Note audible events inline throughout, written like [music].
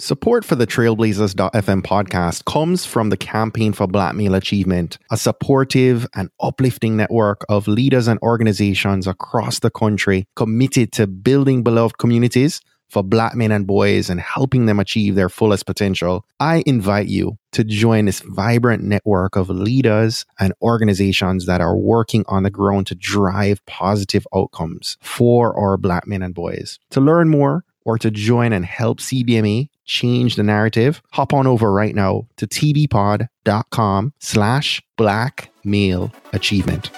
Support for the Trailblazers.fm podcast comes from the Campaign for Black Male Achievement, a supportive and uplifting network of leaders and organizations across the country committed to building beloved communities for black men and boys and helping them achieve their fullest potential. I invite you to join this vibrant network of leaders and organizations that are working on the ground to drive positive outcomes for our black men and boys. To learn more, or to join and help CBME change the narrative, hop on over right now to tvpod.com slash black male achievement.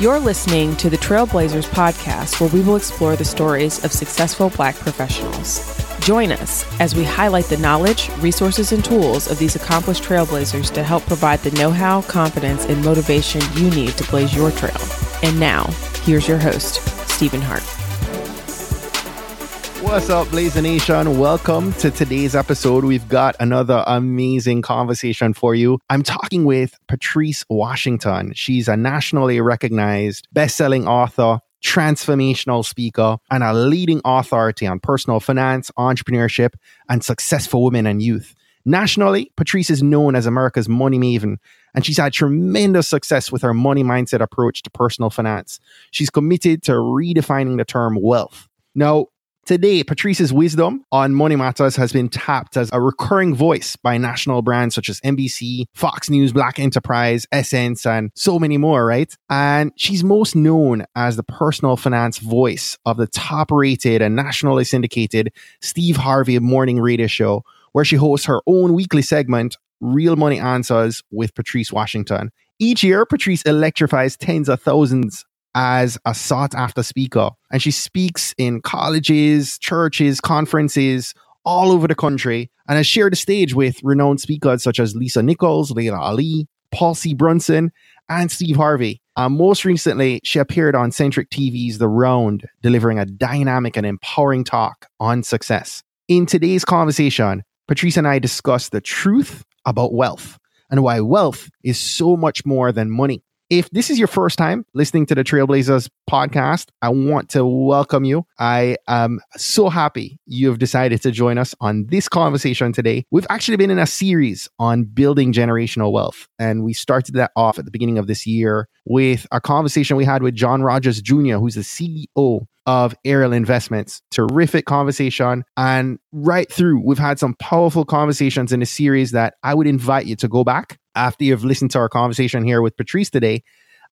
You're listening to the Trailblazers podcast, where we will explore the stories of successful Black professionals. Join us as we highlight the knowledge, resources, and tools of these accomplished trailblazers to help provide the know how, confidence, and motivation you need to blaze your trail. And now, here's your host, Stephen Hart. What's up, Blazer Nation? Welcome to today's episode. We've got another amazing conversation for you. I'm talking with Patrice Washington. She's a nationally recognized best-selling author, transformational speaker, and a leading authority on personal finance, entrepreneurship, and successful women and youth. Nationally, Patrice is known as America's money maven, and she's had tremendous success with her money mindset approach to personal finance. She's committed to redefining the term wealth. Now, Today, Patrice's wisdom on money matters has been tapped as a recurring voice by national brands such as NBC, Fox News, Black Enterprise, Essence, and so many more, right? And she's most known as the personal finance voice of the top rated and nationally syndicated Steve Harvey morning radio show, where she hosts her own weekly segment, Real Money Answers with Patrice Washington. Each year, Patrice electrifies tens of thousands as a sought after speaker. And she speaks in colleges, churches, conferences all over the country and has shared the stage with renowned speakers such as Lisa Nichols, Laila Ali, Paul C. Brunson, and Steve Harvey. Uh, most recently, she appeared on Centric TV's The Round, delivering a dynamic and empowering talk on success. In today's conversation, Patrice and I discuss the truth about wealth and why wealth is so much more than money. If this is your first time listening to the Trailblazers podcast, I want to welcome you. I am so happy you have decided to join us on this conversation today. We've actually been in a series on building generational wealth, and we started that off at the beginning of this year with a conversation we had with John Rogers Jr., who's the CEO of Ariel Investments. Terrific conversation. And right through, we've had some powerful conversations in a series that I would invite you to go back after you've listened to our conversation here with Patrice today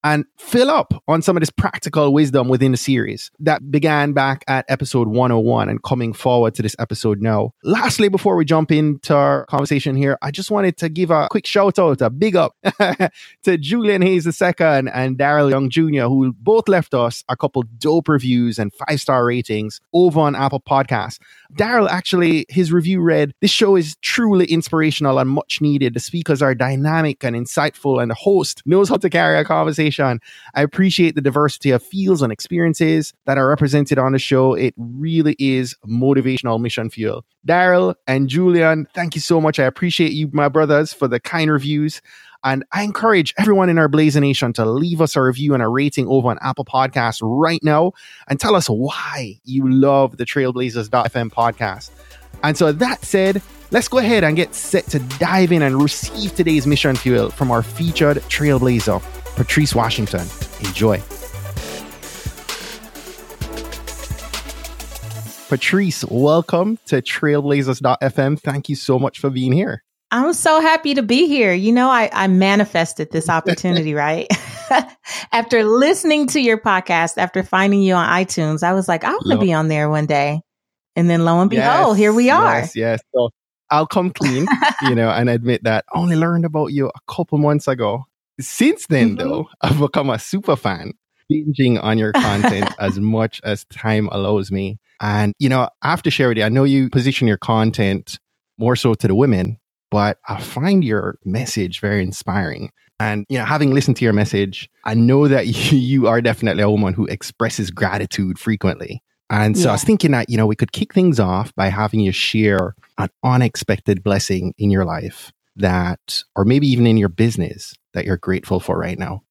and fill up on some of this practical wisdom within the series that began back at episode 101 and coming forward to this episode now. Lastly, before we jump into our conversation here, I just wanted to give a quick shout out, a big up [laughs] to Julian Hayes II and Daryl Young Jr., who both left us a couple dope reviews and five star ratings over on Apple Podcasts. Daryl actually, his review read, This show is truly inspirational and much needed. The speakers are dynamic and insightful, and the host knows how to carry a conversation. I appreciate the diversity of fields and experiences that are represented on the show. It really is motivational mission fuel. Daryl and Julian, thank you so much. I appreciate you, my brothers, for the kind reviews. And I encourage everyone in our Blazer Nation to leave us a review and a rating over on Apple Podcasts right now and tell us why you love the Trailblazers.fm podcast. And so that said, let's go ahead and get set to dive in and receive today's mission fuel from our featured trailblazer, Patrice Washington. Enjoy. Patrice, welcome to Trailblazers.fm. Thank you so much for being here. I'm so happy to be here. You know, I, I manifested this opportunity, [laughs] right? [laughs] after listening to your podcast, after finding you on iTunes, I was like, I want to be on there one day. And then lo and behold, yes, here we are. Yes, yes. So I'll come clean, you know, and admit that I only learned about you a couple months ago. Since then, mm-hmm. though, I've become a super fan, binging on your content [laughs] as much as time allows me. And, you know, I have to share with you, I know you position your content more so to the women, but I find your message very inspiring. And you know, having listened to your message, I know that you, [laughs] you are definitely a woman who expresses gratitude frequently. And so yeah. I was thinking that, you know, we could kick things off by having you share an unexpected blessing in your life that, or maybe even in your business that you're grateful for right now.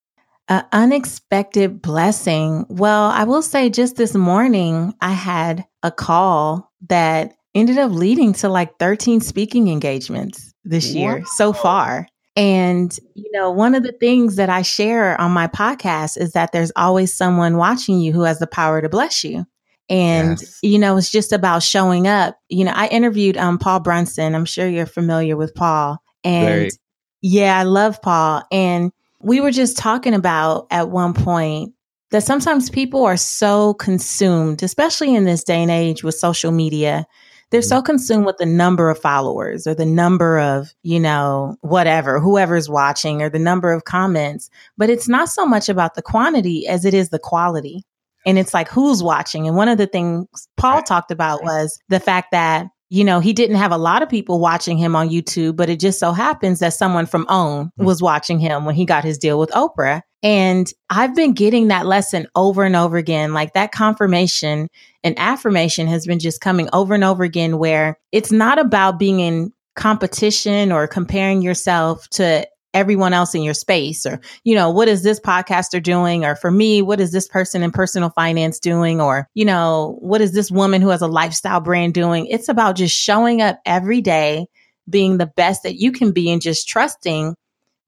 An unexpected blessing. Well, I will say just this morning, I had a call that ended up leading to like 13 speaking engagements this year wow. so far. And, you know, one of the things that I share on my podcast is that there's always someone watching you who has the power to bless you. And, yes. you know, it's just about showing up. You know, I interviewed um, Paul Brunson. I'm sure you're familiar with Paul. And Very. Yeah, I love Paul. And we were just talking about at one point that sometimes people are so consumed, especially in this day and age with social media, they're so mm-hmm. consumed with the number of followers or the number of, you know, whatever, whoever's watching or the number of comments. But it's not so much about the quantity as it is the quality. And it's like who's watching. And one of the things Paul talked about was the fact that you know, he didn't have a lot of people watching him on YouTube, but it just so happens that someone from OWN hmm. was watching him when he got his deal with Oprah. And I've been getting that lesson over and over again. Like that confirmation and affirmation has been just coming over and over again, where it's not about being in competition or comparing yourself to everyone else in your space or you know what is this podcaster doing or for me what is this person in personal finance doing or you know what is this woman who has a lifestyle brand doing it's about just showing up every day being the best that you can be and just trusting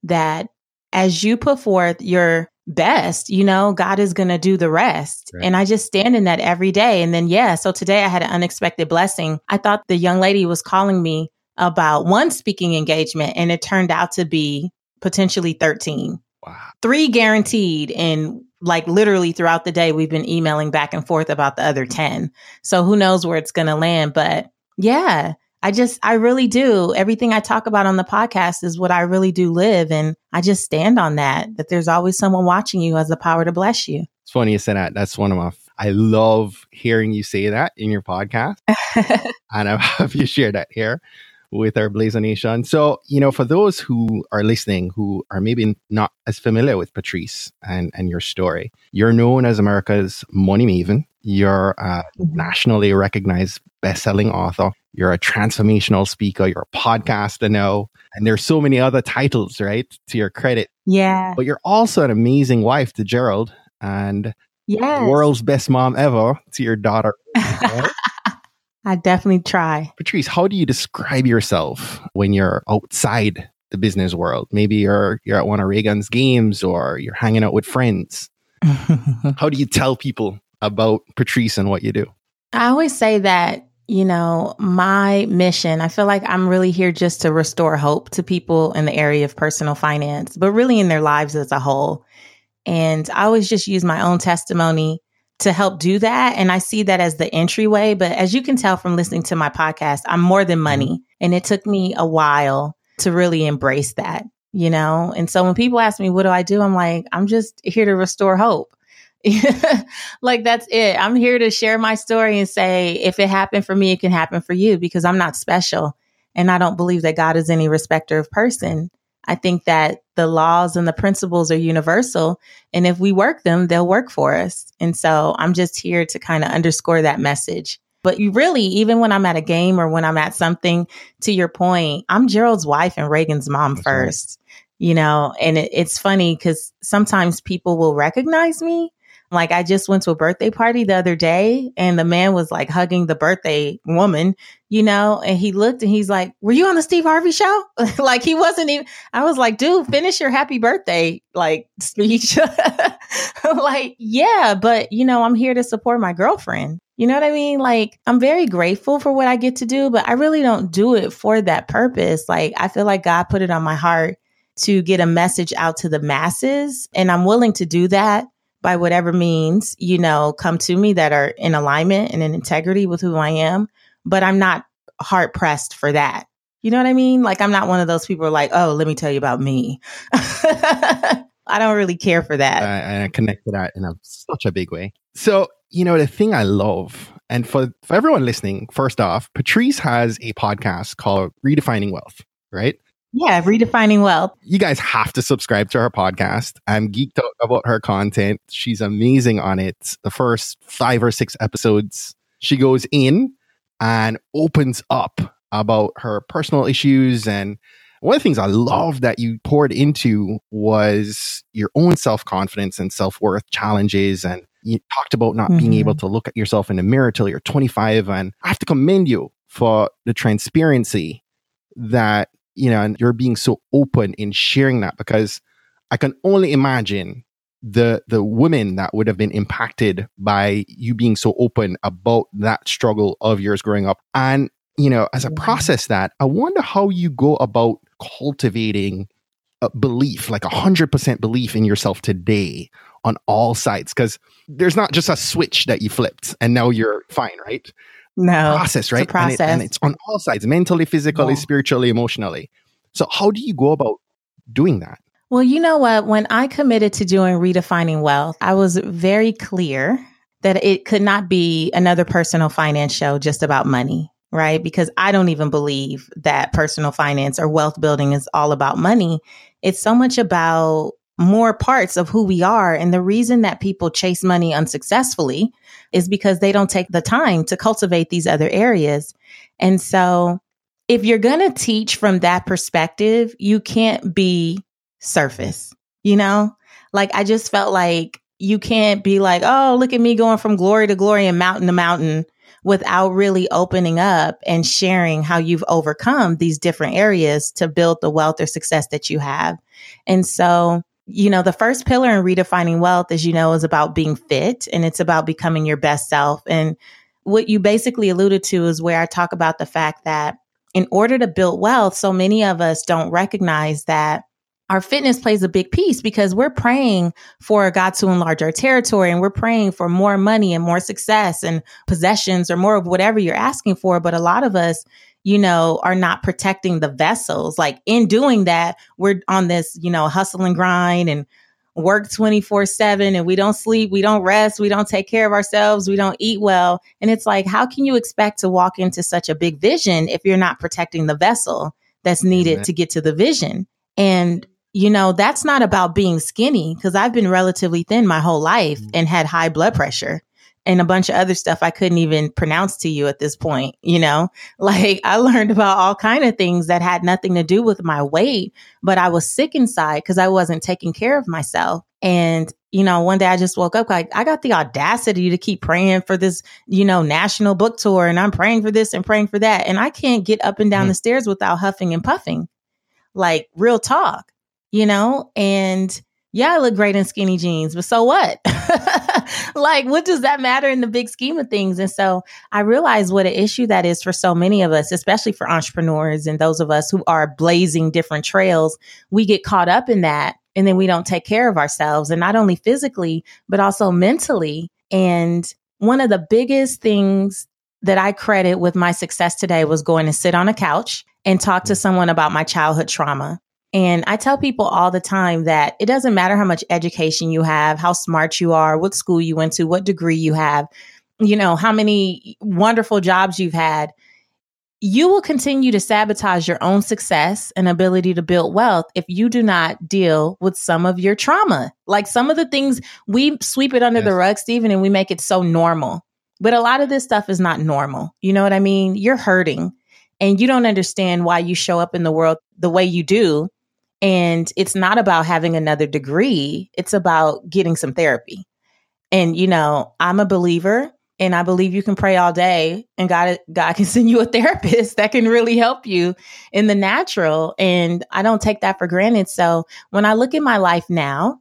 that as you put forth your best, you know, God is going to do the rest. Right. And I just stand in that every day. And then, yeah, so today I had an unexpected blessing. I thought the young lady was calling me about one speaking engagement and it turned out to be potentially 13. Wow. Three guaranteed. And like literally throughout the day, we've been emailing back and forth about the other 10. So who knows where it's going to land. But yeah, I just, I really do. Everything I talk about on the podcast is what I really do live. And I just stand on that, that there's always someone watching you has the power to bless you. It's funny you said that. That's one of my I love hearing you say that in your podcast. and [laughs] I have [laughs] you share that here with our Blazer Nation. So, you know, for those who are listening who are maybe not as familiar with Patrice and, and your story, you're known as America's money maven. You're a mm-hmm. nationally recognized best-selling author. You're a transformational speaker. You're a podcaster now. And there's so many other titles, right, to your credit. Yeah. But you're also an amazing wife to Gerald and yes. world's best mom ever to your daughter. [laughs] I definitely try. Patrice, how do you describe yourself when you're outside the business world? Maybe you're you're at one of Reagan's games or you're hanging out with friends. [laughs] how do you tell people about Patrice and what you do? I always say that, you know, my mission, I feel like I'm really here just to restore hope to people in the area of personal finance, but really in their lives as a whole. And I always just use my own testimony to help do that. And I see that as the entryway. But as you can tell from listening to my podcast, I'm more than money. Mm-hmm. And it took me a while to really embrace that, you know? And so when people ask me, what do I do? I'm like, I'm just here to restore hope. [laughs] like that's it. I'm here to share my story and say, if it happened for me, it can happen for you because I'm not special. And I don't believe that God is any respecter of person. I think that the laws and the principles are universal. And if we work them, they'll work for us. And so I'm just here to kind of underscore that message. But you really, even when I'm at a game or when I'm at something, to your point, I'm Gerald's wife and Reagan's mom That's first, right. you know, and it, it's funny because sometimes people will recognize me like I just went to a birthday party the other day and the man was like hugging the birthday woman, you know, and he looked and he's like, "Were you on the Steve Harvey show?" [laughs] like he wasn't even I was like, "Dude, finish your happy birthday like [laughs] speech." [laughs] like, yeah, but you know, I'm here to support my girlfriend. You know what I mean? Like, I'm very grateful for what I get to do, but I really don't do it for that purpose. Like, I feel like God put it on my heart to get a message out to the masses, and I'm willing to do that by whatever means, you know, come to me that are in alignment and in integrity with who I am. But I'm not hard pressed for that. You know what I mean? Like, I'm not one of those people like, oh, let me tell you about me. [laughs] I don't really care for that. I, I connect to that in a, such a big way. So, you know, the thing I love, and for, for everyone listening, first off, Patrice has a podcast called Redefining Wealth, right? Yeah, redefining wealth. You guys have to subscribe to her podcast. I'm geeked out about her content. She's amazing on it. The first five or six episodes, she goes in and opens up about her personal issues and one of the things I love that you poured into was your own self confidence and self worth challenges. And you talked about not mm-hmm. being able to look at yourself in the mirror till you're 25. And I have to commend you for the transparency that, you know, and you're being so open in sharing that because I can only imagine the the women that would have been impacted by you being so open about that struggle of yours growing up. And you know as a process that i wonder how you go about cultivating a belief like a hundred percent belief in yourself today on all sides because there's not just a switch that you flipped and now you're fine right no process right process. And, it, and, it's on all sides mentally physically yeah. spiritually emotionally so how do you go about doing that well, you know what? When I committed to doing redefining wealth, I was very clear that it could not be another personal finance show just about money, right? Because I don't even believe that personal finance or wealth building is all about money. It's so much about more parts of who we are. And the reason that people chase money unsuccessfully is because they don't take the time to cultivate these other areas. And so if you're going to teach from that perspective, you can't be surface, you know? Like I just felt like you can't be like, oh, look at me going from glory to glory and mountain to mountain without really opening up and sharing how you've overcome these different areas to build the wealth or success that you have. And so, you know, the first pillar in redefining wealth, as you know, is about being fit and it's about becoming your best self. And what you basically alluded to is where I talk about the fact that in order to build wealth, so many of us don't recognize that our fitness plays a big piece because we're praying for God to enlarge our territory and we're praying for more money and more success and possessions or more of whatever you're asking for. But a lot of us, you know, are not protecting the vessels. Like in doing that, we're on this, you know, hustle and grind and work 24 7 and we don't sleep, we don't rest, we don't take care of ourselves, we don't eat well. And it's like, how can you expect to walk into such a big vision if you're not protecting the vessel that's needed Amen. to get to the vision? And you know, that's not about being skinny because I've been relatively thin my whole life mm-hmm. and had high blood pressure and a bunch of other stuff I couldn't even pronounce to you at this point, you know? [laughs] Like I learned about all kind of things that had nothing to do with my weight, but I was sick inside because I wasn't taking care of myself. And, you know, one day I just woke up like I got the audacity to keep praying for this, you know, national book tour and I'm praying for this and praying for that. And I can't get up and down mm-hmm. the stairs without huffing and puffing. Like real talk you know? And yeah, I look great in skinny jeans, but so what? [laughs] like, what does that matter in the big scheme of things? And so I realize what an issue that is for so many of us, especially for entrepreneurs and those of us who are blazing different trails. We get caught up in that and then we don't take care of ourselves and not only physically, but also mentally. And one of the biggest things that I credit with my success today was going to sit on a couch and talk to someone about my childhood trauma. And I tell people all the time that it doesn't matter how much education you have, how smart you are, what school you went to, what degree you have, you know, how many wonderful jobs you've had. You will continue to sabotage your own success and ability to build wealth if you do not deal with some of your trauma. Like some of the things we sweep it under yes. the rug, Stephen, and we make it so normal. But a lot of this stuff is not normal. You know what I mean? You're hurting and you don't understand why you show up in the world the way you do and it's not about having another degree, it's about getting some therapy. And, you know, I'm a believer and I believe you can pray all day and God God can [laughs] send you a therapist that can really help you in the natural and I don't take that for granted. So, when I look at my life now,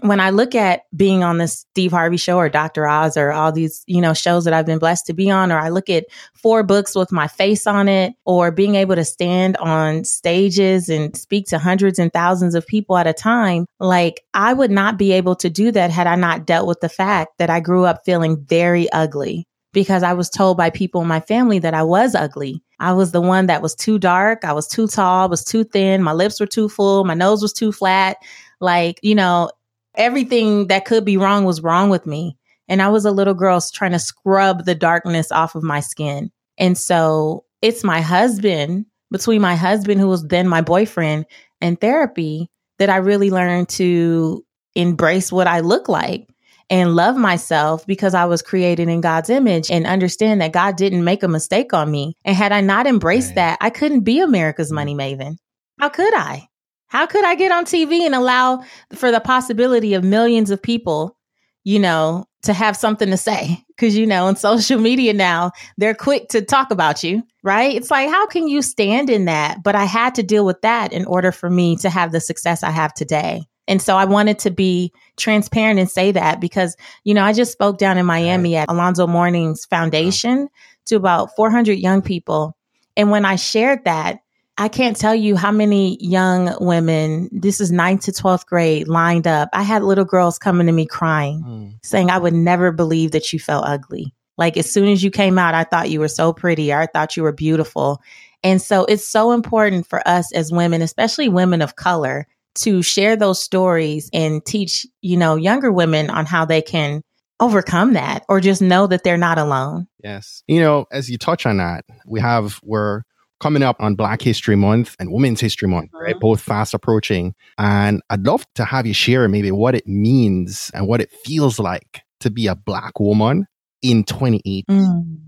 when I look at being on the Steve Harvey show or Dr. Oz or all these, you know, shows that I've been blessed to be on, or I look at four books with my face on it, or being able to stand on stages and speak to hundreds and thousands of people at a time, like I would not be able to do that had I not dealt with the fact that I grew up feeling very ugly because I was told by people in my family that I was ugly. I was the one that was too dark. I was too tall, was too thin. My lips were too full. My nose was too flat. Like, you know, everything that could be wrong was wrong with me. And I was a little girl trying to scrub the darkness off of my skin. And so it's my husband, between my husband, who was then my boyfriend, and therapy, that I really learned to embrace what I look like and love myself because I was created in God's image and understand that God didn't make a mistake on me. And had I not embraced right. that, I couldn't be America's mm. money maven. How could I? How could I get on TV and allow for the possibility of millions of people, you know, to have something to say? Because, you know, in social media now, they're quick to talk about you, right? It's like, how can you stand in that? But I had to deal with that in order for me to have the success I have today. And so I wanted to be transparent and say that because, you know, I just spoke down in Miami at Alonzo Mourning's uh-huh. foundation to about 400 young people. And when I shared that, I can't tell you how many young women, this is ninth to 12th grade, lined up. I had little girls coming to me crying, mm. saying, I would never believe that you felt ugly. Like as soon as you came out, I thought you were so pretty, or I thought you were beautiful. And so it's so important for us as women, especially women of color, to share those stories and teach, you know, younger women on how they can overcome that or just know that they're not alone. Yes. You know, as you touch on that, we have, we're coming up on Black History Month and Women's History Month, mm-hmm. right? Both fast approaching. And I'd love to have you share maybe what it means and what it feels like to be a Black woman in 2018. Mm.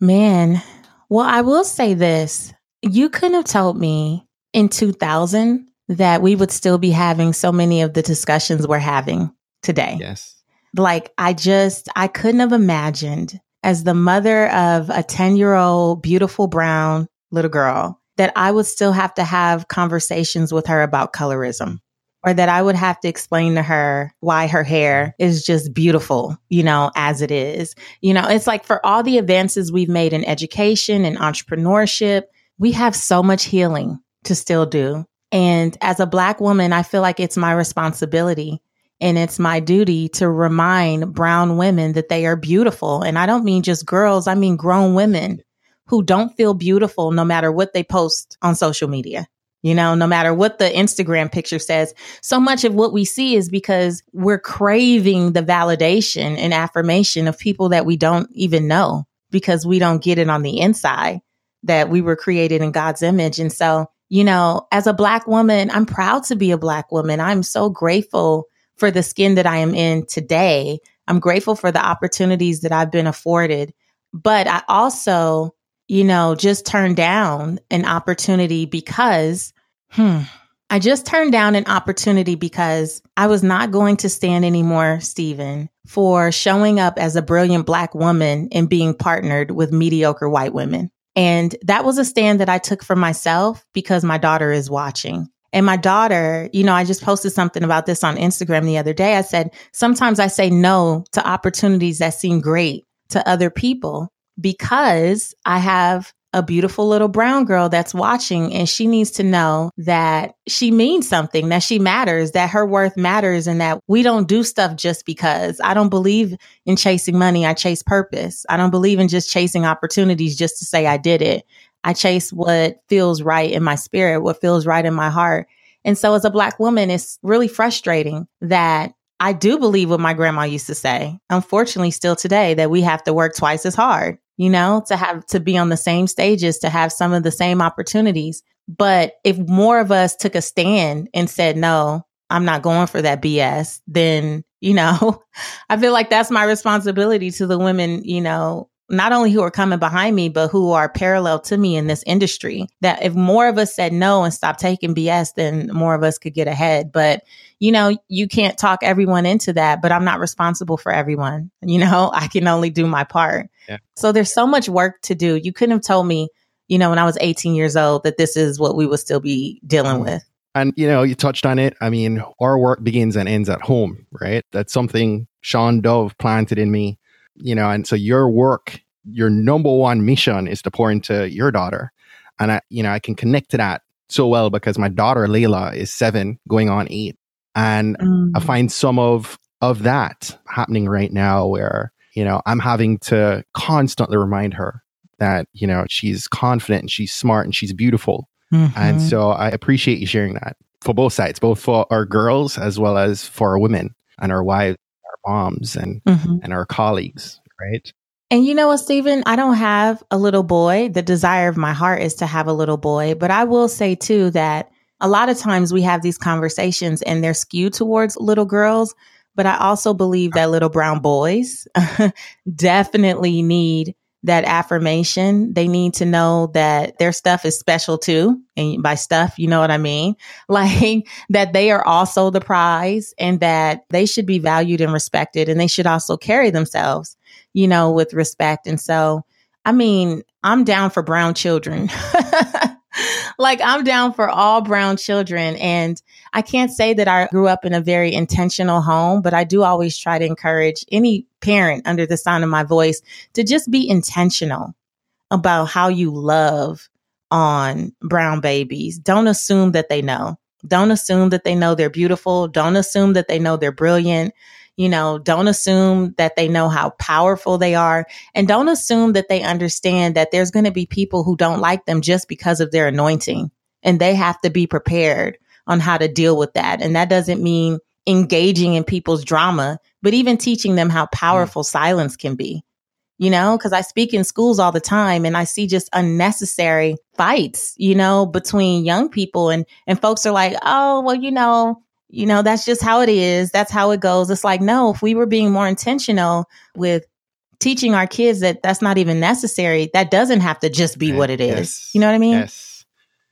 Man, well, I will say this. You couldn't have told me in 2000 that we would still be having so many of the discussions we're having today. Yes. Like, I just, I couldn't have imagined as the mother of a 10 year old beautiful brown little girl that I would still have to have conversations with her about colorism or that I would have to explain to her why her hair is just beautiful, you know, as it is. You know, it's like for all the advances we've made in education and entrepreneurship, we have so much healing to still do. And as a Black woman, I feel like it's my responsibility and it's my duty to remind brown women that they are beautiful. And I don't mean just girls, I mean grown women who don't feel beautiful no matter what they post on social media. You know, no matter what the Instagram picture says, so much of what we see is because we're craving the validation and affirmation of people that we don't even know because we don't get it on the inside that we were created in God's image. And so, you know, as a Black woman, I'm proud to be a Black woman. I'm so grateful for the skin that I am in today. I'm grateful for the opportunities that I've been afforded. But I also you know, just turned down an opportunity because, hmm, I just turned down an opportunity because I was not going to stand anymore, Stephen, for showing up as a brilliant black woman and being partnered with mediocre white women. And that was a stand that I took for myself because my daughter is watching. And my daughter, you know, I just posted something about this on Instagram the other day. I said, sometimes I say no to opportunities that seem great to other people because I have a beautiful little brown girl that's watching and she needs to know that she means something, that she matters, that her worth matters and that we don't do stuff just because. I don't believe in chasing money. I chase purpose. I don't believe in just chasing opportunities just to say I did it. I chase what feels right in my spirit, what feels right in my heart. And so as a black woman, it's really frustrating that I do believe what my grandma used to say, unfortunately, still today, that we have to work twice as hard you know, to have to be on the same stages, to have some of the same opportunities. But if more of us took a stand and said, no, I'm not going for that BS, then, you know, [laughs] I feel like that's my responsibility to the women, you know, not only who are coming behind me, but who are parallel to me in this industry. That if more of us said no and stopped taking BS, then more of us could get ahead. But you know, you can't talk everyone into that, but I'm not responsible for everyone. [laughs] You know, I can only do my part. Yeah. So there's so much work to do. You couldn't have told me, you know, when I was 18 years old that this is what we would still be dealing with. And, you know, you touched on it. I mean, our work begins and ends at home, right? That's something Sean Dove planted in me, you know, and so your work, your number one mission is to pour into your daughter. And I, you know, I can connect to that so well because my daughter Layla is seven, going on eight. And mm. I find some of of that happening right now where, you know, I'm having to constantly remind her that, you know, she's confident and she's smart and she's beautiful. Mm-hmm. And so I appreciate you sharing that for both sides, both for our girls as well as for our women and our wives, our moms and mm-hmm. and our colleagues, right? And you know what, Stephen? I don't have a little boy. The desire of my heart is to have a little boy. But I will say too that a lot of times we have these conversations and they're skewed towards little girls, but I also believe that little brown boys [laughs] definitely need that affirmation. They need to know that their stuff is special too. And by stuff, you know what I mean? [laughs] Like that they are also the prize and that they should be valued and respected and they should also carry themselves, you know, with respect. And so, I mean, I'm down for brown children. [laughs] [laughs] like I'm down for all brown children. And I can't say that I grew up in a very intentional home, but I do always try to encourage any parent under the sound of my voice to just be intentional about how you love on brown babies. Don't assume that they know. Don't assume that they know they're beautiful. Don't assume that they know they're brilliant. You know, don't assume that they know how powerful they are. And don't assume that they understand that there's going to be people who don't like them just because of their anointing. And they have to be prepared on how to deal with that. And that doesn't mean engaging in people's drama, but even teaching them how powerful mm. silence can be. You know, because I speak in schools all the time and I see just unnecessary fights, you know, between young people and and folks are like, "Oh, well, you know, you know, that's just how it is. That's how it goes. It's like, no, if we were being more intentional with teaching our kids that that's not even necessary, that doesn't have to just be what it is. Yes. You know what I mean? Yes.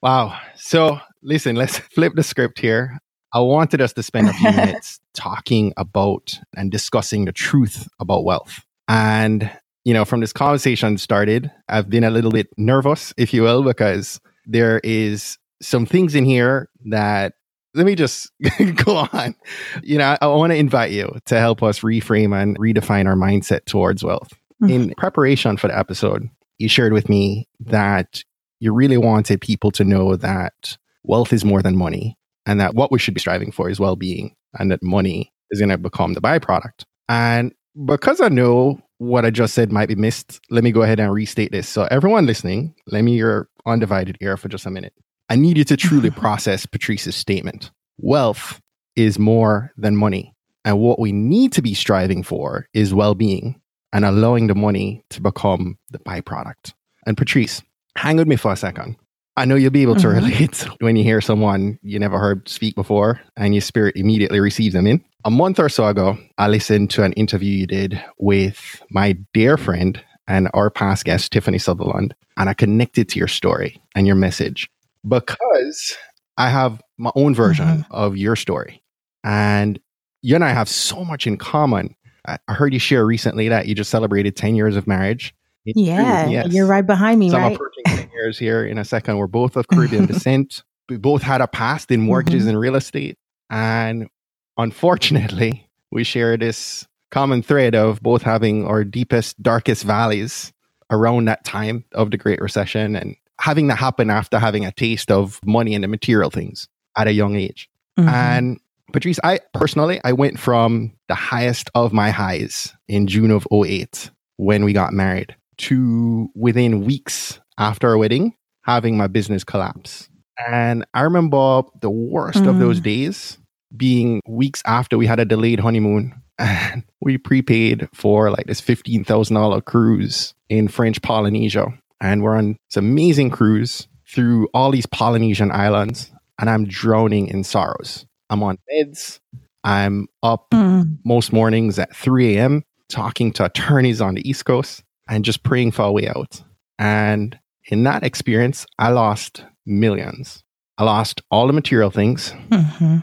Wow. So listen, let's [laughs] flip the script here. I wanted us to spend a few [laughs] minutes talking about and discussing the truth about wealth. And, you know, from this conversation started, I've been a little bit nervous, if you will, because there is some things in here that let me just [laughs] go on. You know, I, I want to invite you to help us reframe and redefine our mindset towards wealth. Mm-hmm. In preparation for the episode, you shared with me that you really wanted people to know that wealth is more than money and that what we should be striving for is well being and that money is going to become the byproduct. And because I know what I just said might be missed, let me go ahead and restate this. So, everyone listening, let me your undivided ear for just a minute. I need you to truly [laughs] process Patrice's statement. Wealth is more than money. And what we need to be striving for is well being and allowing the money to become the byproduct. And Patrice, hang with me for a second. I know you'll be able to mm-hmm. relate [laughs] when you hear someone you never heard speak before and your spirit immediately receives them in. A month or so ago, I listened to an interview you did with my dear friend and our past guest, Tiffany Sutherland, and I connected to your story and your message because I have my own version mm-hmm. of your story. And you and I have so much in common. I heard you share recently that you just celebrated 10 years of marriage. yeah, yes. you're right behind me, so right? I'm approaching 10 [laughs] years here in a second. We're both of Caribbean [laughs] descent. We both had a past in mortgages mm-hmm. and real estate. And unfortunately, we share this common thread of both having our deepest, darkest valleys around that time of the Great Recession and having that happen after having a taste of money and the material things at a young age. Mm-hmm. And Patrice, I personally, I went from the highest of my highs in June of 08 when we got married to within weeks after our wedding, having my business collapse. And I remember the worst mm. of those mm. days being weeks after we had a delayed honeymoon [laughs] and we prepaid for like this $15,000 cruise in French Polynesia and we're on this amazing cruise through all these Polynesian islands, and I'm drowning in sorrows. I'm on meds. I'm up mm. most mornings at 3 a.m. talking to attorneys on the East Coast and just praying for a way out. And in that experience, I lost millions. I lost all the material things. Mm-hmm.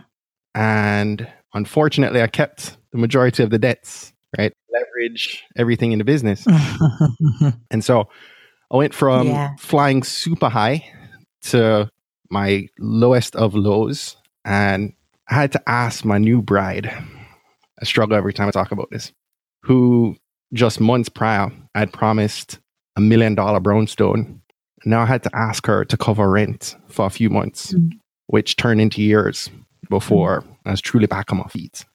And unfortunately, I kept the majority of the debts, right? Leverage everything in the business. [laughs] and so I went from yeah. flying super high to my lowest of lows. And I had to ask my new bride, I struggle every time I talk about this, who just months prior I had promised a million dollar brownstone. Now I had to ask her to cover rent for a few months, mm. which turned into years before mm. I was truly back on my feet.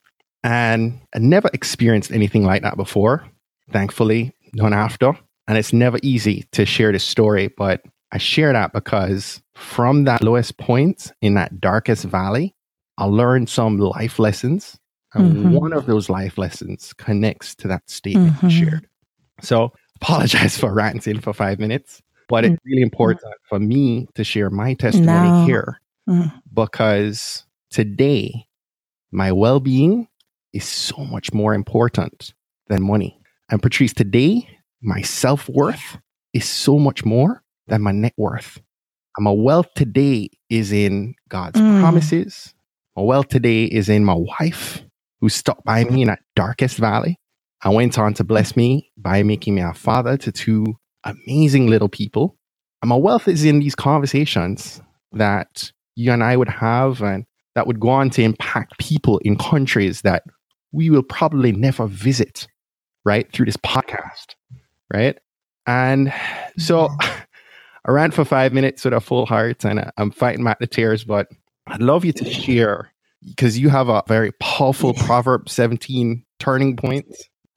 And I never experienced anything like that before. Thankfully, none after. And it's never easy to share this story, but I share that because from that lowest point in that darkest valley, I learned some life lessons. And mm-hmm. one of those life lessons connects to that statement mm-hmm. shared. So apologize for ranting for five minutes, but it's really mm-hmm. important for me to share my testimony no. here mm. because today my well being is so much more important than money. And Patrice, today my self worth is so much more than my net worth. And my wealth today is in God's mm. promises. My wealth today is in my wife who stopped by me in that darkest valley and went on to bless me by making me a father to two amazing little people. And my wealth is in these conversations that you and I would have and that would go on to impact people in countries that we will probably never visit, right? Through this podcast, right? And so [laughs] I ran for five minutes with a full heart and I'm fighting back the tears, but I'd love you to share because you have a very powerful Proverb 17 turning point.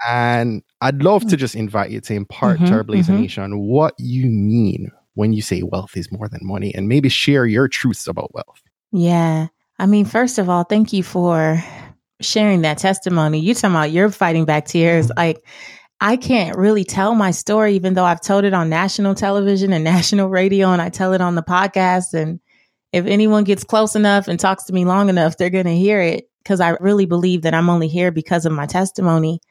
And I'd love to just invite you to impart mm-hmm, to our Blazer mm-hmm. Nation what you mean when you say wealth is more than money and maybe share your truths about wealth. Yeah. I mean, first of all, thank you for sharing that testimony. You talking about you're fighting back tears. Mm-hmm. Like I can't really tell my story, even though I've told it on national television and [laughs] national radio, and I tell it on the podcast. And if anyone gets close enough and talks to me long enough, they're going to hear it because I really believe that I'm only here because of my testimony.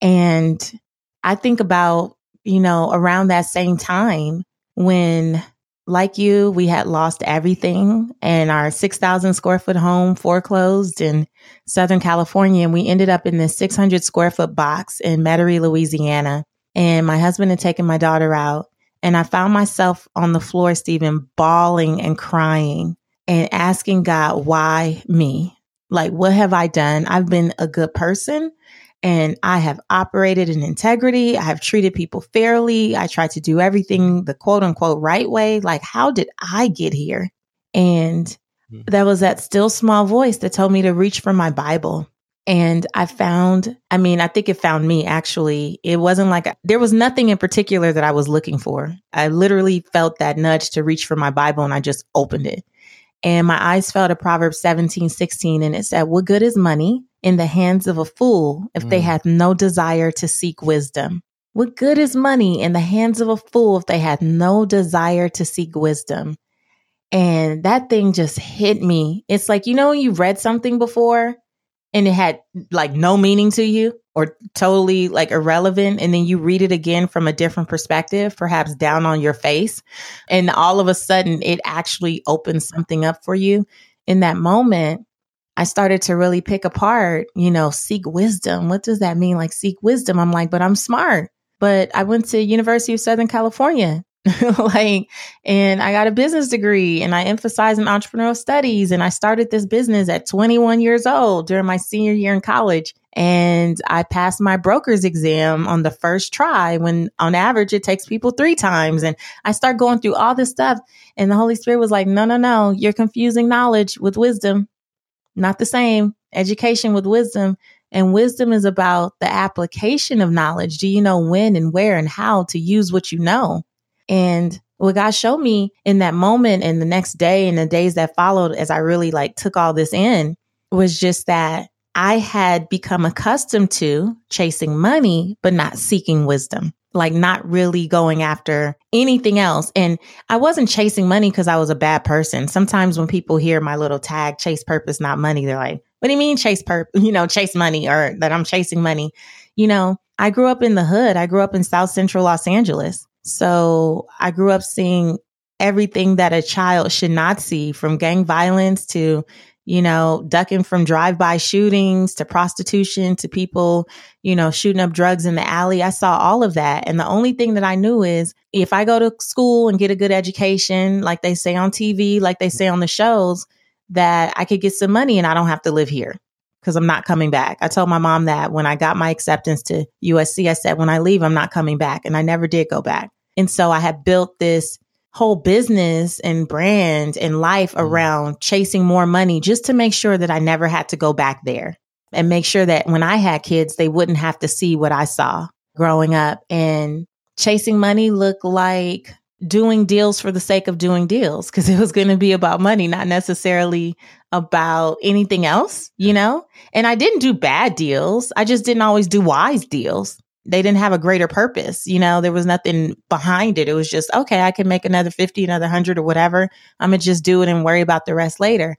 And I think about, you know, around that same time when like you, we had lost everything and our 6,000 square foot home foreclosed in Southern California. And we ended up in this 600 square foot box in Metairie, Louisiana. And my husband had taken my daughter out. And I found myself on the floor, Stephen, bawling and crying and asking God, why me? Like, what have I done? I've been a good person and I have operated in integrity. I have treated people fairly. I try to do everything the quote unquote right way. Like, how did I get here? And mm-hmm. there was that still small voice that told me to reach for my Bible. And I found, I mean, I think it found me actually. It wasn't like there was nothing in particular that I was looking for. I literally felt that nudge to reach for my Bible and I just opened it. And my eyes fell to Proverbs 17, 16, and it said, What good is money in the hands of a fool if mm. they have no desire to seek wisdom? What good is money in the hands of a fool if they had no desire to seek wisdom? And that thing just hit me. It's like, you know, when you've read something before and it had like no meaning to you or totally like irrelevant and then you read it again from a different perspective perhaps down on your face and all of a sudden it actually opens something up for you in that moment i started to really pick apart you know seek wisdom what does that mean like seek wisdom i'm like but i'm smart but i went to university of southern california [laughs] like, and I got a business degree and I emphasize in entrepreneurial studies. And I started this business at 21 years old during my senior year in college. And I passed my broker's exam on the first try when on average it takes people three times. And I start going through all this stuff. And the Holy Spirit was like, no, no, no, you're confusing knowledge with wisdom. Not the same. Education with wisdom. And wisdom is about the application of knowledge. Do you know when and where and how to use what you know? And what God showed me in that moment and the next day and the days that followed as I really like took all this in was just that I had become accustomed to chasing money, but not seeking wisdom, like not really going after anything else. And I wasn't chasing money because I was a bad person. Sometimes when people hear my little tag, chase purpose, not money, they're like, what do you mean chase purpose, [laughs] you know, chase money or that I'm chasing money? You know, I grew up in the hood. I grew up in South Central Los Angeles. So I grew up seeing everything that a child should not see from gang violence to, you know, ducking from drive by shootings to prostitution to people, you know, shooting up drugs in the alley. I saw all of that. And the only thing that I knew is if I go to school and get a good education, like they say on TV, like they say on the shows, that I could get some money and I don't have to live here because I'm not coming back. I told my mom that when I got my acceptance to USC, I said, when I leave, I'm not coming back. And I never did go back. And so I had built this whole business and brand and life mm-hmm. around chasing more money just to make sure that I never had to go back there and make sure that when I had kids, they wouldn't have to see what I saw growing up. And chasing money looked like doing deals for the sake of doing deals because it was going to be about money, not necessarily about anything else, you know? And I didn't do bad deals. I just didn't always do wise deals. They didn't have a greater purpose, you know? There was nothing behind it. It was just, okay, I can make another 50, another 100 or whatever. I'm going to just do it and worry about the rest later.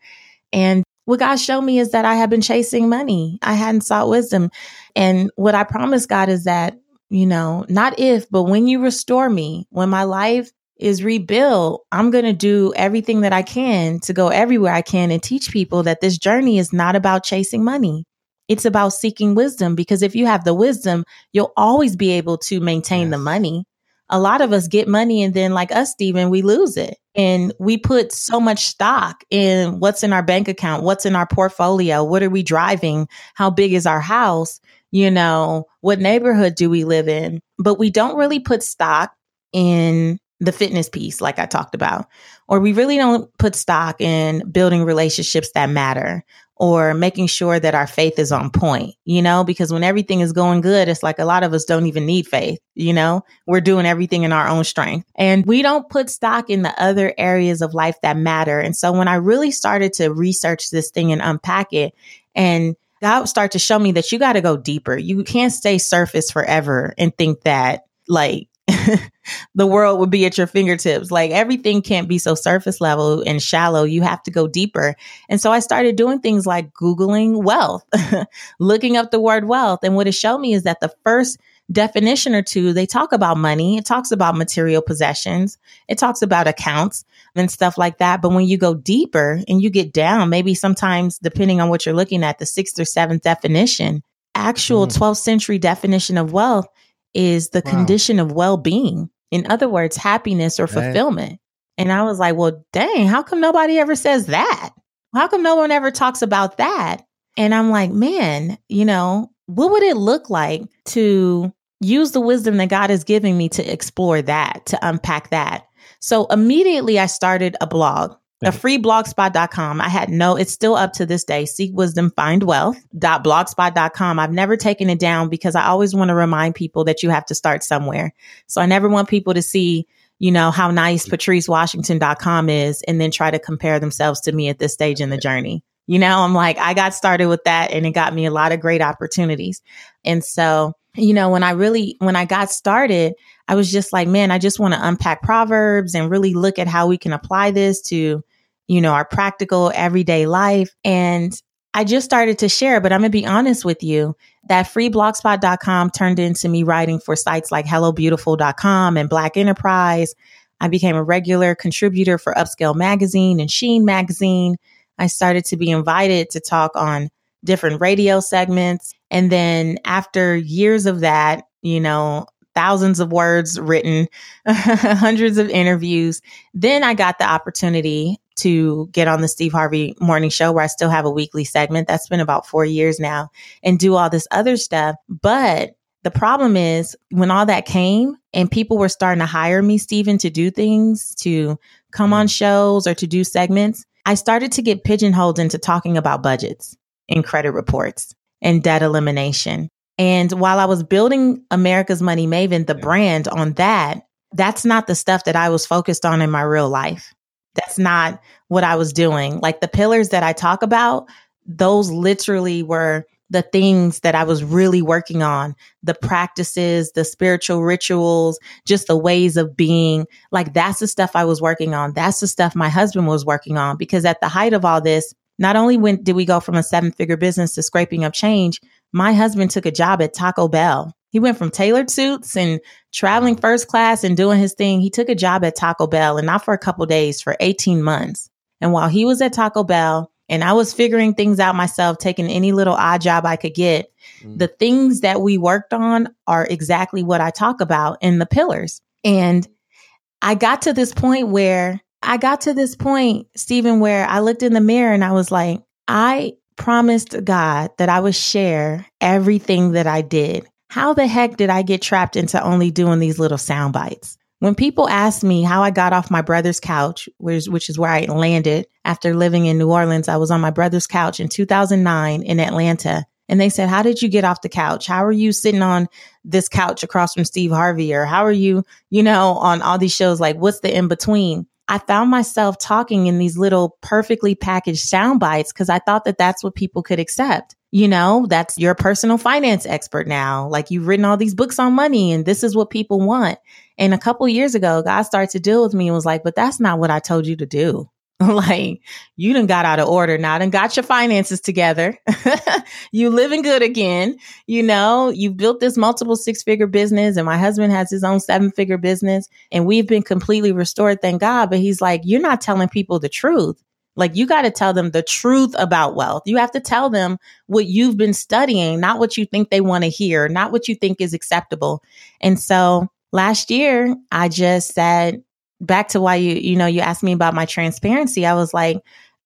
And what God showed me is that I had been chasing money. I hadn't sought wisdom. And what I promised God is that you know, not if, but when you restore me, when my life is rebuilt, I'm going to do everything that I can to go everywhere I can and teach people that this journey is not about chasing money. It's about seeking wisdom because if you have the wisdom, you'll always be able to maintain yes. the money. A lot of us get money and then, like us, Stephen, we lose it. And we put so much stock in what's in our bank account, what's in our portfolio, what are we driving, how big is our house, you know, what neighborhood do we live in? But we don't really put stock in the fitness piece, like I talked about, or we really don't put stock in building relationships that matter or making sure that our faith is on point, you know, because when everything is going good, it's like a lot of us don't even need faith, you know, we're doing everything in our own strength and we don't put stock in the other areas of life that matter. And so when I really started to research this thing and unpack it and God start to show me that you got to go deeper. You can't stay surface forever and think that like [laughs] the world would be at your fingertips. Like everything can't be so surface level and shallow. You have to go deeper. And so I started doing things like Googling wealth, [laughs] looking up the word wealth. And what it showed me is that the first definition or two, they talk about money. It talks about material possessions. It talks about accounts and stuff like that. But when you go deeper and you get down, maybe sometimes depending on what you're looking at, the sixth or seventh definition, actual mm. 12th century definition of wealth is the wow. condition of well being. In other words, happiness or fulfillment. And I was like, well, dang, how come nobody ever says that? How come no one ever talks about that? And I'm like, man, you know, what would it look like to use the wisdom that God is giving me to explore that, to unpack that? So immediately I started a blog a free blogspot.com. I had no, it's still up to this day. Seek wisdom, find wealth.blogspot.com. I've never taken it down because I always want to remind people that you have to start somewhere. So I never want people to see, you know, how nice patricewashington.com is and then try to compare themselves to me at this stage in the journey. You know, I'm like, I got started with that and it got me a lot of great opportunities. And so, you know, when I really, when I got started, I was just like, man, I just want to unpack Proverbs and really look at how we can apply this to you know, our practical everyday life. And I just started to share, but I'm going to be honest with you. That free blogspot.com turned into me writing for sites like hellobeautiful.com and Black Enterprise. I became a regular contributor for Upscale Magazine and Sheen Magazine. I started to be invited to talk on different radio segments. And then after years of that, you know, thousands of words written, [laughs] hundreds of interviews, then I got the opportunity to get on the Steve Harvey morning show where I still have a weekly segment. That's been about four years now and do all this other stuff. But the problem is when all that came and people were starting to hire me, Stephen, to do things, to come on mm-hmm. shows or to do segments, I started to get pigeonholed into talking about budgets and credit reports and debt elimination. And while I was building America's Money Maven, the brand on that, that's not the stuff that I was focused on in my real life. That's not what I was doing. Like the pillars that I talk about, those literally were the things that I was really working on the practices, the spiritual rituals, just the ways of being. Like that's the stuff I was working on. That's the stuff my husband was working on because at the height of all this, not only when did we go from a seven figure business to scraping up change, my husband took a job at Taco Bell. He went from tailored suits and traveling first class and doing his thing. He took a job at Taco Bell and not for a couple days, for 18 months. And while he was at Taco Bell and I was figuring things out myself, taking any little odd job I could get, mm. the things that we worked on are exactly what I talk about in the pillars. And I got to this point where I got to this point, Stephen, where I looked in the mirror and I was like, I promised God that I would share everything that I did how the heck did I get trapped into only doing these little sound bites? When people ask me how I got off my brother's couch, which, which is where I landed after living in New Orleans, I was on my brother's couch in 2009 in Atlanta. And they said, How did you get off the couch? How are you sitting on this couch across from Steve Harvey? Or how are you, you know, on all these shows? Like, what's the in between? I found myself talking in these little perfectly packaged sound bites because I thought that that's what people could accept you know, that's your personal finance expert now. Like you've written all these books on money and this is what people want. And a couple years ago, God started to deal with me and was like, but that's not what I told you to do. [laughs] like you done got out of order now and got your finances together. [laughs] you living good again. You know, you've built this multiple six figure business and my husband has his own seven figure business and we've been completely restored. Thank God. But he's like, you're not telling people the truth. Like you got to tell them the truth about wealth. You have to tell them what you've been studying, not what you think they want to hear, not what you think is acceptable. And so last year I just said, back to why you, you know, you asked me about my transparency. I was like,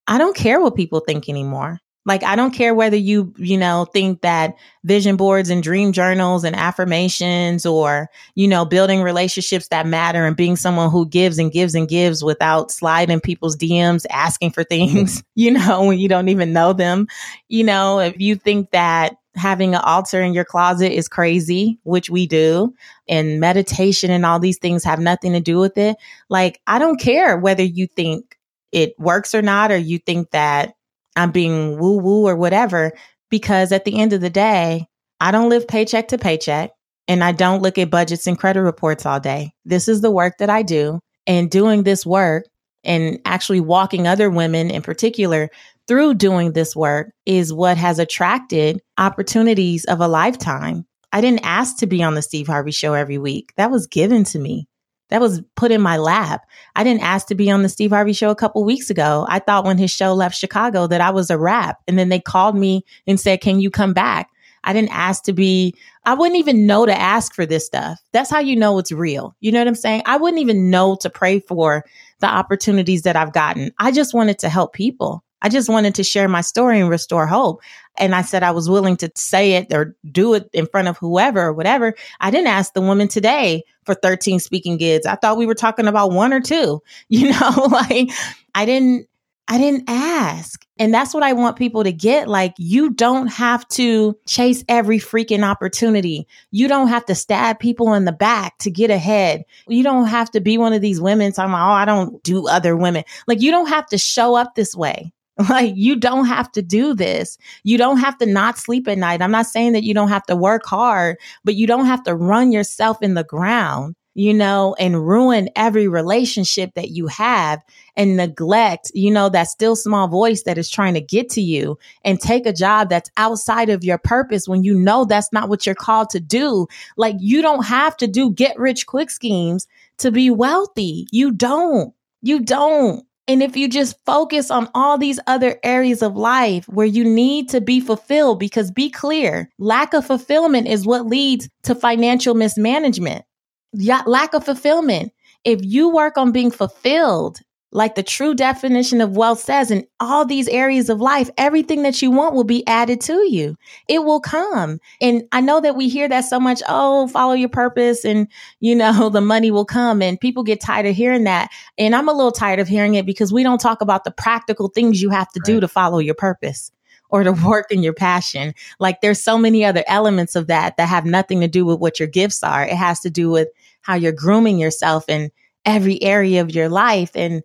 I don't care what people think anymore. Like, I don't care whether you, you know, think that vision boards and dream journals and affirmations or, you know, building relationships that matter and being someone who gives and gives and gives without sliding people's DMs, asking for [laughs] things, you know, when you don't even know them. You know, if you think that having an altar in your closet is crazy, which we do, and meditation and all these things have nothing to do with it. Like, I don't care whether you think it works or not, or you think that I'm being woo woo or whatever, because at the end of the day, I don't live paycheck to paycheck and I don't look at budgets and credit reports all day. This is the work that I do. And doing this work and actually walking other women in particular through doing this work is what has attracted opportunities of a lifetime. I didn't ask to be on the Steve Harvey show every week. That was given to me. That was put in my lap. I didn't ask to be on the Steve Harvey show a couple weeks ago. I thought when his show left Chicago that I was a wrap. And then they called me and said, Can you come back? I didn't ask to be, I wouldn't even know to ask for this stuff. That's how you know it's real. You know what I'm saying? I wouldn't even know to pray for the opportunities that I've gotten. I just wanted to help people. I just wanted to share my story and restore hope. And I said I was willing to say it or do it in front of whoever or whatever. I didn't ask the woman today for 13 speaking gigs. I thought we were talking about one or two. [laughs] You know, [laughs] like I didn't I didn't ask. And that's what I want people to get. Like, you don't have to chase every freaking opportunity. You don't have to stab people in the back to get ahead. You don't have to be one of these women talking about, oh, I don't do other women. Like, you don't have to show up this way. [laughs] Like you don't have to do this. You don't have to not sleep at night. I'm not saying that you don't have to work hard, but you don't have to run yourself in the ground, you know, and ruin every relationship that you have and neglect, you know, that still small voice that is trying to get to you and take a job that's outside of your purpose when you know that's not what you're called to do. Like you don't have to do get rich quick schemes to be wealthy. You don't. You don't. And if you just focus on all these other areas of life where you need to be fulfilled, because be clear, lack of fulfillment is what leads to financial mismanagement. Lack of fulfillment. If you work on being fulfilled like the true definition of wealth says in all these areas of life, everything that you want will be added to you. It will come. And I know that we hear that so much. Oh, follow your purpose and, you know, [laughs] the money will come. And people get tired of hearing that. And I'm a little tired of hearing it because we don't talk about the practical things you have to right. do to follow your purpose or to [laughs] work in your passion. Like there's so many other elements of that that have nothing to do with what your gifts are. It has to do with how you're grooming yourself in every area of your life. And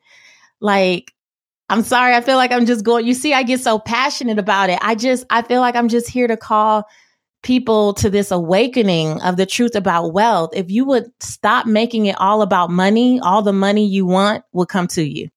like, I'm sorry, I feel like I'm just going, you see, I get so passionate about it. I just, I feel like I'm just here to call people to this awakening of the truth about wealth. If you would stop making it all about money, all the money you want will come to you.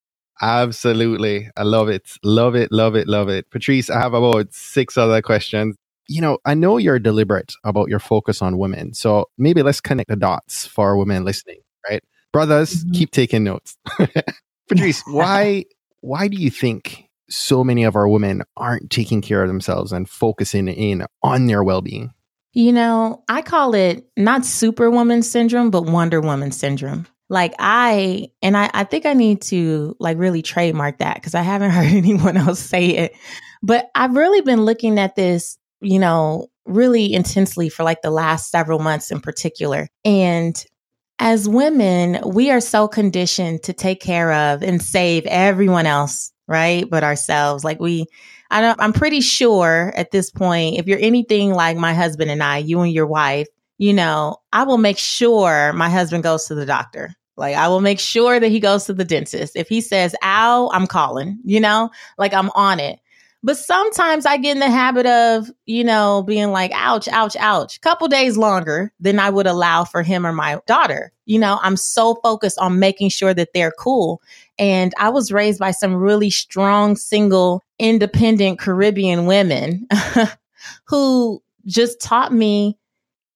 Absolutely. I love it. Love it. Love it. Love it. Patrice, I have about six other questions. You know, I know you're deliberate about your focus on women. So maybe let's connect the dots for women listening, right? Brothers, mm-hmm. keep taking notes. [laughs] Patrice, [laughs] why why do you think so many of our women aren't taking care of themselves and focusing in on their well-being? You know, I call it not superwoman syndrome, but Wonder Woman syndrome. Like I and I, I think I need to like really trademark that because I haven't [laughs] heard anyone else say it. But I've really been looking at this, you know, really intensely for like the last several months in particular. And as women, we are so conditioned to take care of and save everyone else, right? But ourselves. Like we, I don't, I'm pretty sure at this point, if you're anything like my husband and I, you and your wife, you know, I will make sure my husband goes to the doctor. Like I will make sure that he goes to the dentist. If he says, ow, I'm calling, you know, like I'm on it. But sometimes I get in the habit of, you know, being like, ouch, ouch, ouch, couple days longer than I would allow for him or my daughter. You know, I'm so focused on making sure that they're cool. And I was raised by some really strong, single, independent Caribbean women [laughs] who just taught me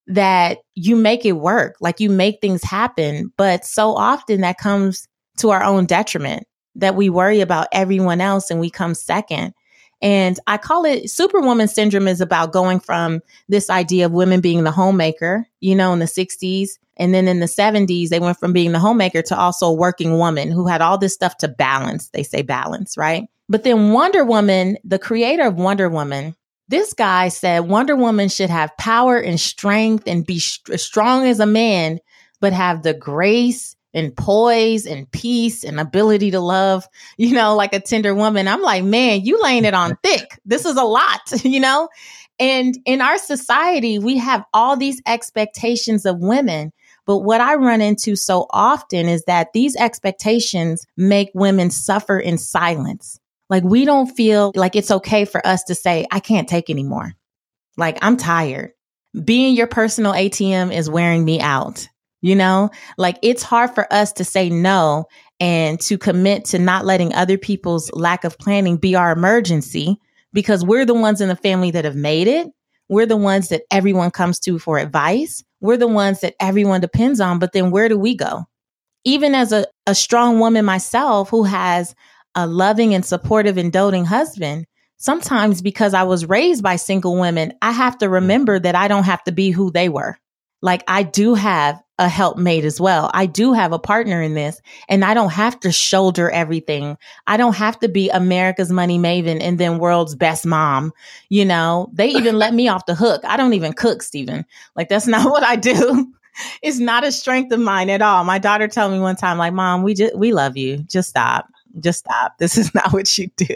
that you make it work, like you make things happen. But so often that comes to our own detriment that we worry about everyone else and we come second. And I call it superwoman syndrome is about going from this idea of women being the homemaker, you know, in the 60s. And then in the 70s, they went from being the homemaker to also a working woman who had all this stuff to balance. They say balance, right? But then Wonder Woman, the creator of Wonder Woman, this guy said Wonder Woman should have power and strength and be st- strong as a man, but have the grace and poise and peace and ability to love, [laughs] you know, like a tender woman. I'm like, man, you laying it on thick. This is a lot, [laughs] you know? And in our society, we have all these expectations of women. But what I run into so often is that these expectations make women suffer in silence. Like we don't feel like it's okay for us to say, I can't take anymore. Like I'm tired. Being your personal ATM is wearing me out. You know, like it's hard for us to say no and to commit to not letting other people's lack of planning be our emergency because we're the ones in the family that have made it. We're the ones that everyone comes to for advice. We're the ones that everyone depends on. But then where do we go? Even as a, a strong woman myself who has a loving and supportive and doting husband, sometimes because I was raised by single women, I have to mm. remember that I don't have to be who they were. Like I do have a helpmate as well. I do have a partner in this and I don't have to shoulder everything. I don't have to be America's money maven and then world's best mom. You know, they even let me off the hook. I don't even cook, Stephen. Like that's [laughs] not what I do. it's not a strength of mine at all. My daughter told me one time, like, mom, we just, we love you. Just stop. Just stop. This is [laughs] not what you do.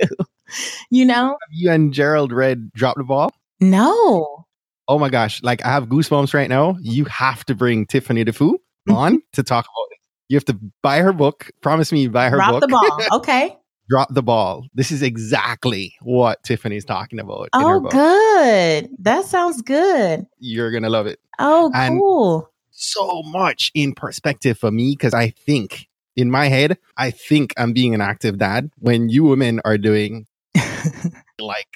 you know? Have you and Gerald Red dropped the Ball? No oh my gosh, like I have goosebumps right now. You have to bring Tiffany mm-hmm. [laughs] on to talk about it. You have to buy her book. Promise me you buy her Drop book. Drop the ball. [laughs] Okay. Drop the ball. This is exactly what Tiffany's talking about. Oh, good. That sounds good. You're going to love it. Oh, and cool. So much in perspective for me because I think in my head, I think I'm being an active dad when you women are doing [laughs] like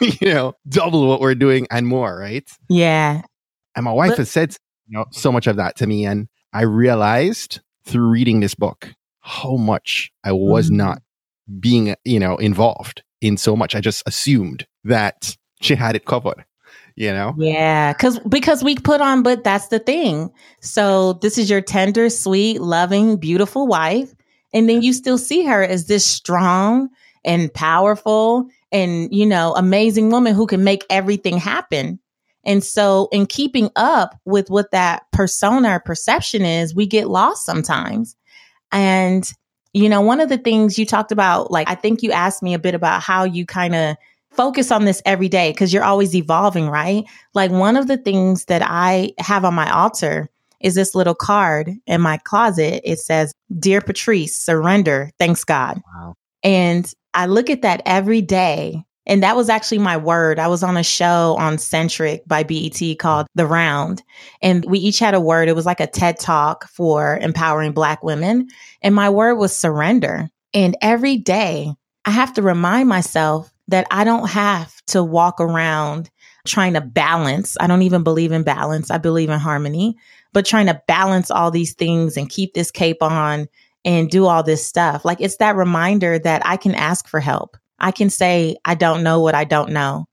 [laughs] you know, double what we're doing and more, right? Yeah. And my wife but- has said you know so much of that to me, and I realized through reading this book how much I was mm-hmm. not being, you know, involved in so much. I just assumed that she had it covered you know yeah because because we put on but that's the thing so this is your tender sweet loving beautiful wife and then you still see her as this strong and powerful and, you know, amazing woman who can make everything happen. And so in keeping up with what that persona or perception is, we get lost sometimes. And, you know, one of the things you talked about, like, I think you asked me a bit about how you kind of focus on this every day because you're always evolving, right? Like, one of the things that I have on my altar is this little card in my closet. It says, Dear Patrice, surrender. Thanks God. Wow. And I look at that every day. And that was actually my word. I was on a show on Centric by BET called The Round. And we each had a word. It was like a TED talk for empowering Black women. And my word was surrender. And every day I have to remind myself that I don't have to walk around trying to balance. I don't even believe in balance. I believe in harmony, but trying to balance all these things and keep this cape on and do all this stuff. Like it's that reminder that I can ask for help. I can say, I don't know what I don't know.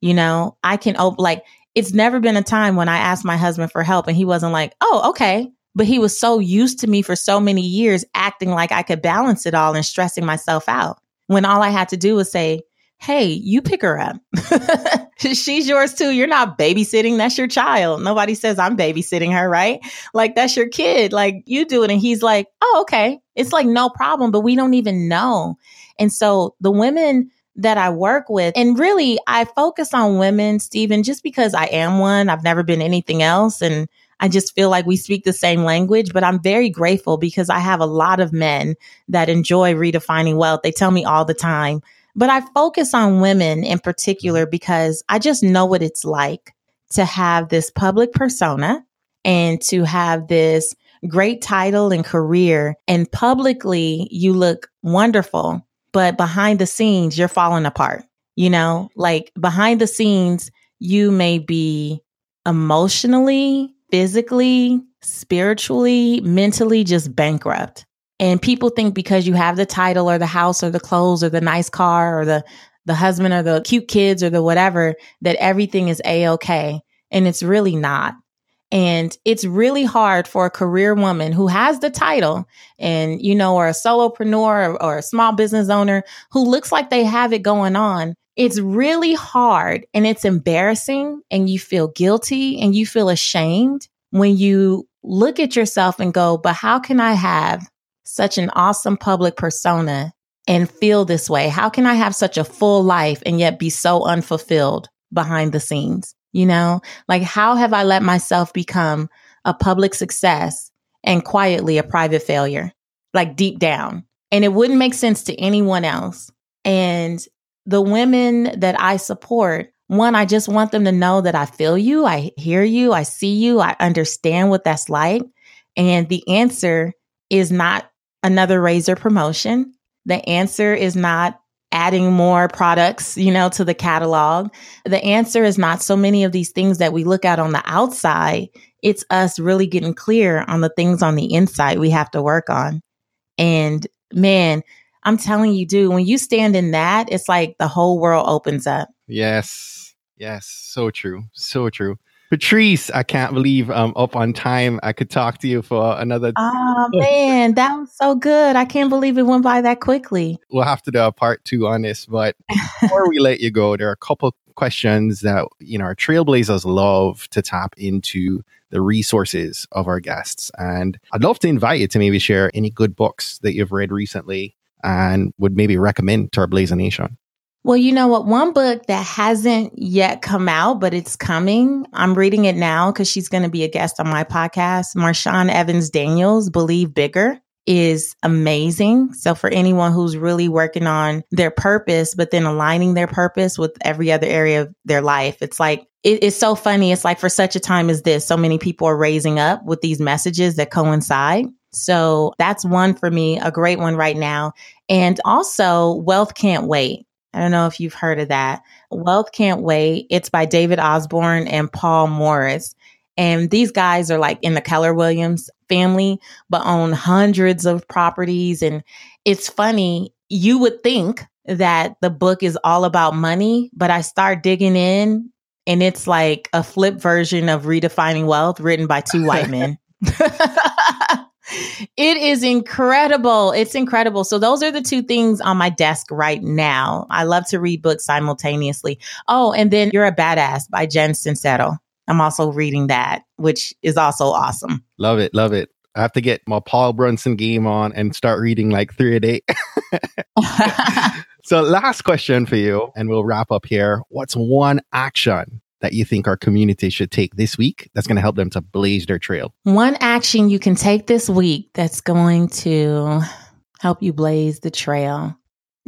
You know, I can, op- like, it's never been a time when I asked my husband for help and he wasn't like, oh, okay. But he was so used to me for so many years acting like I could balance it all and stressing myself out when all I had to do was say, hey, you pick her up. [laughs] [laughs] She's yours too. You're not babysitting. That's your child. Nobody says I'm babysitting her, right? Like that's your kid. Like you do it. And he's like, oh, okay. It's like no problem, but we don't even know. And so the women that I work with, and really I focus on women, Stephen, just because I am one. I've never been anything else. And I just feel like we speak the same language, but I'm very grateful because I have a lot of men that enjoy redefining wealth. They tell me all the time, But I focus on women in particular mm-hmm. because I just know what it's like to have this public persona and to have this great title and career and publicly you look wonderful, but behind the scenes, you're falling apart. You know, like behind the scenes, you may be emotionally, physically, spiritually, mentally just bankrupt. And people think because you have the title or the house or the clothes or the nice car or the the husband or the cute kids or the whatever that everything is a okay. And it's really not. And it's really hard for a career woman who has the title and, you know, or a solopreneur or, or, a small business owner who looks like they have it going on. It's really hard and it's embarrassing and you feel guilty and you feel ashamed when you look at yourself and go, but how can I have such an awesome public persona and feel this way? How can I have such a full life and yet be so unfulfilled behind the scenes? You know, like how have I let myself become a public success and quietly a private failure, like deep down? And it wouldn't make sense to anyone else. And the women that I support, one, I just want them to know that I feel you, I hear you, I see you, I understand what that's like. And the answer is not another razor promotion. The answer is not adding more products, you know, to the catalog? The answer is not so many of these things that we look at on the outside. It's us really getting clear on the things on the inside we have to work on. And man, I'm telling you, dude, when you stand in that, it's like the whole world opens up. Yes. Yes. So true. So true. Patrice, I can't believe I'm up on time. I could talk to you for another. Oh man, that was so good! I can't believe it went by that quickly. We'll have to do a part two on this, but before we let you go, there are a couple questions that you know our trailblazers love to tap into the resources of our guests, and I'd love to invite you to maybe share any good books that you've read recently and would maybe recommend to our Blazer Nation. Well, you know what? One book that hasn't yet come out, but it's coming. I'm reading it now because she's going to be a guest on my podcast. Marshawn Evans Daniels, Believe Bigger is amazing. So for anyone who's really working on their purpose, but then aligning their purpose with every other area of their life, it's like, it, it's so funny. It's like for such a time as this, so many people are raising up with these messages that coincide. So that's one for me, a great one right now. And also Wealth Can't Wait I don't know if you've heard of that. Wealth Can't Wait. It's by David Osborn and Paul Morris. And these guys are like in the Keller Williams family, but own hundreds of properties. And it's funny, you would think that the book is all about money, but I start digging in and it's like a flip version of Redefining Wealth written by two white men. [laughs] [laughs] it is incredible. It's incredible. So those are the two things on my desk right now. I love to read books simultaneously. Oh, and then You're a Badass by Jen Sincero. I'm also reading that, which is also awesome. Love it. Love it. I have to get my Paul Brunson game on and start reading like three a day. [laughs] [laughs] so, last question for you, and we'll wrap up here. What's one action that you think our community should take this week that's going to help them to blaze their trail? One action you can take this week that's going to help you blaze the trail.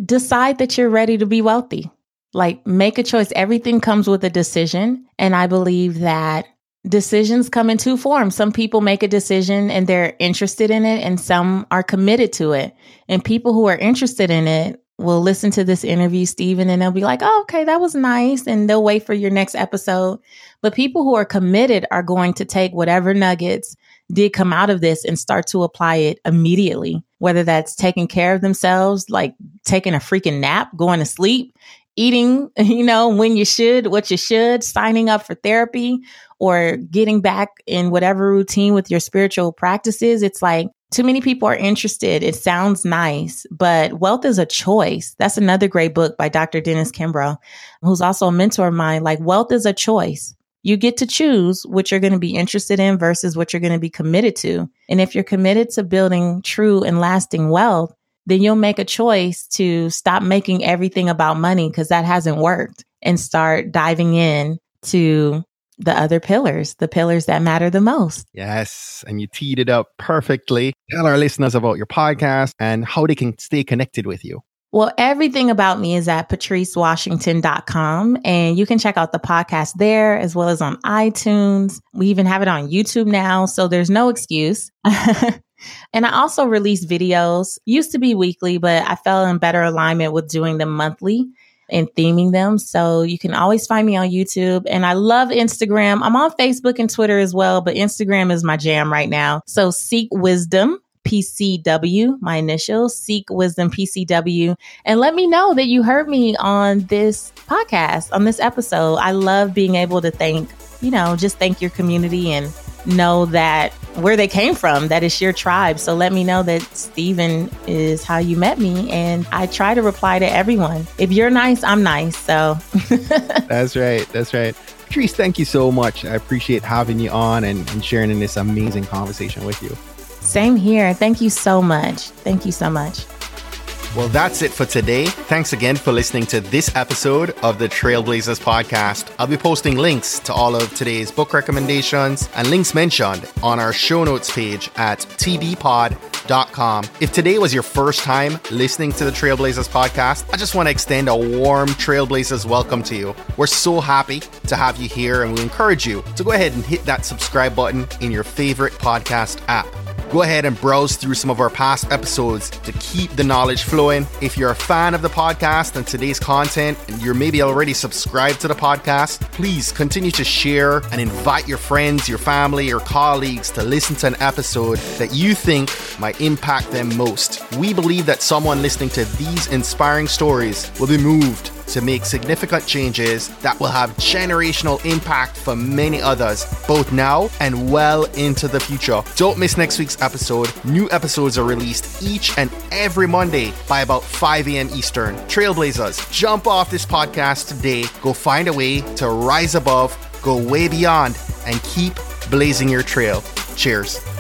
Decide that you're ready to be wealthy. Like make a choice. Everything comes with a decision. And I believe that decisions come in two forms. Some people make a decision and they're interested in it, and some are committed to it. And people who are interested in it will listen to this interview, Stephen, and they'll be like, oh, okay, that was nice. And they'll wait for your next episode. But people who are committed are going to take whatever nuggets did come out of this and start to apply it immediately, whether that's taking care of themselves, like taking a freaking nap, going to sleep, eating, [laughs] you know, when you should, what you should, signing up for therapy or getting back in whatever routine with your spiritual practices. It's like too many people are interested. It sounds nice, but wealth is a choice. That's another great book by Dr. Dennis Kimbro, who's also a mentor of mine. Like wealth is a choice. You get to choose what you're going to be interested in versus what you're going to be committed to. And if you're committed to building true and lasting wealth, then you'll make a choice to stop making everything about money because that hasn't worked and start diving in to the other pillars, the pillars that matter the most. Yes. And you teed it up perfectly. Tell our listeners about your podcast and how they can stay connected with you. Well, everything about me is at patricewashington.com and you can check out the podcast there as well as on iTunes. We even have it on YouTube now, so there's no excuse. [laughs] and I also release videos, used to be weekly, but I fell in better alignment with doing them monthly and theming them. So you can always find me on YouTube. And I love Instagram. I'm on Facebook and Twitter as well, but Instagram is my jam right now. So seek wisdom PCW, my initials, Seek Wisdom PCW, and let me know that you heard me on this podcast, on this episode. I love being able to thank, you know, just thank your community and know that where they came from, that is your tribe. So let me know that Stephen is how you met me. And I try to reply to everyone. If you're nice, I'm nice. So [laughs] that's right. That's right. Patrice, thank you so much. I appreciate having you on and, and sharing in this amazing conversation with you. Same here. Thank you so much. Thank you so much. Well, that's it for today. Thanks again for listening to this episode of the Trailblazers podcast. I'll be posting links to all of today's book recommendations and links mentioned on our show notes page at tbpod.com. If today was your first time listening to the Trailblazers podcast, I just want to extend a warm Trailblazers welcome to you. We're so happy to have you here and we encourage you to go ahead and hit that subscribe button in your favorite podcast app. Go ahead and browse through some of our past episodes to keep the knowledge flowing. If you're a fan of the podcast and today's content, and you're maybe already subscribed to the podcast, please continue to share and invite your friends, your family, or colleagues to listen to an episode that you think might impact them most. We believe that someone listening to these inspiring stories will be moved to make significant changes that will have generational impact for many others, both now and well into the future. Don't miss next week's episode. New episodes are released each and every Monday by about 5 a.m. Eastern. Trailblazers, jump off this podcast today. Go find a way to rise above, go way beyond, and keep blazing your trail. Cheers.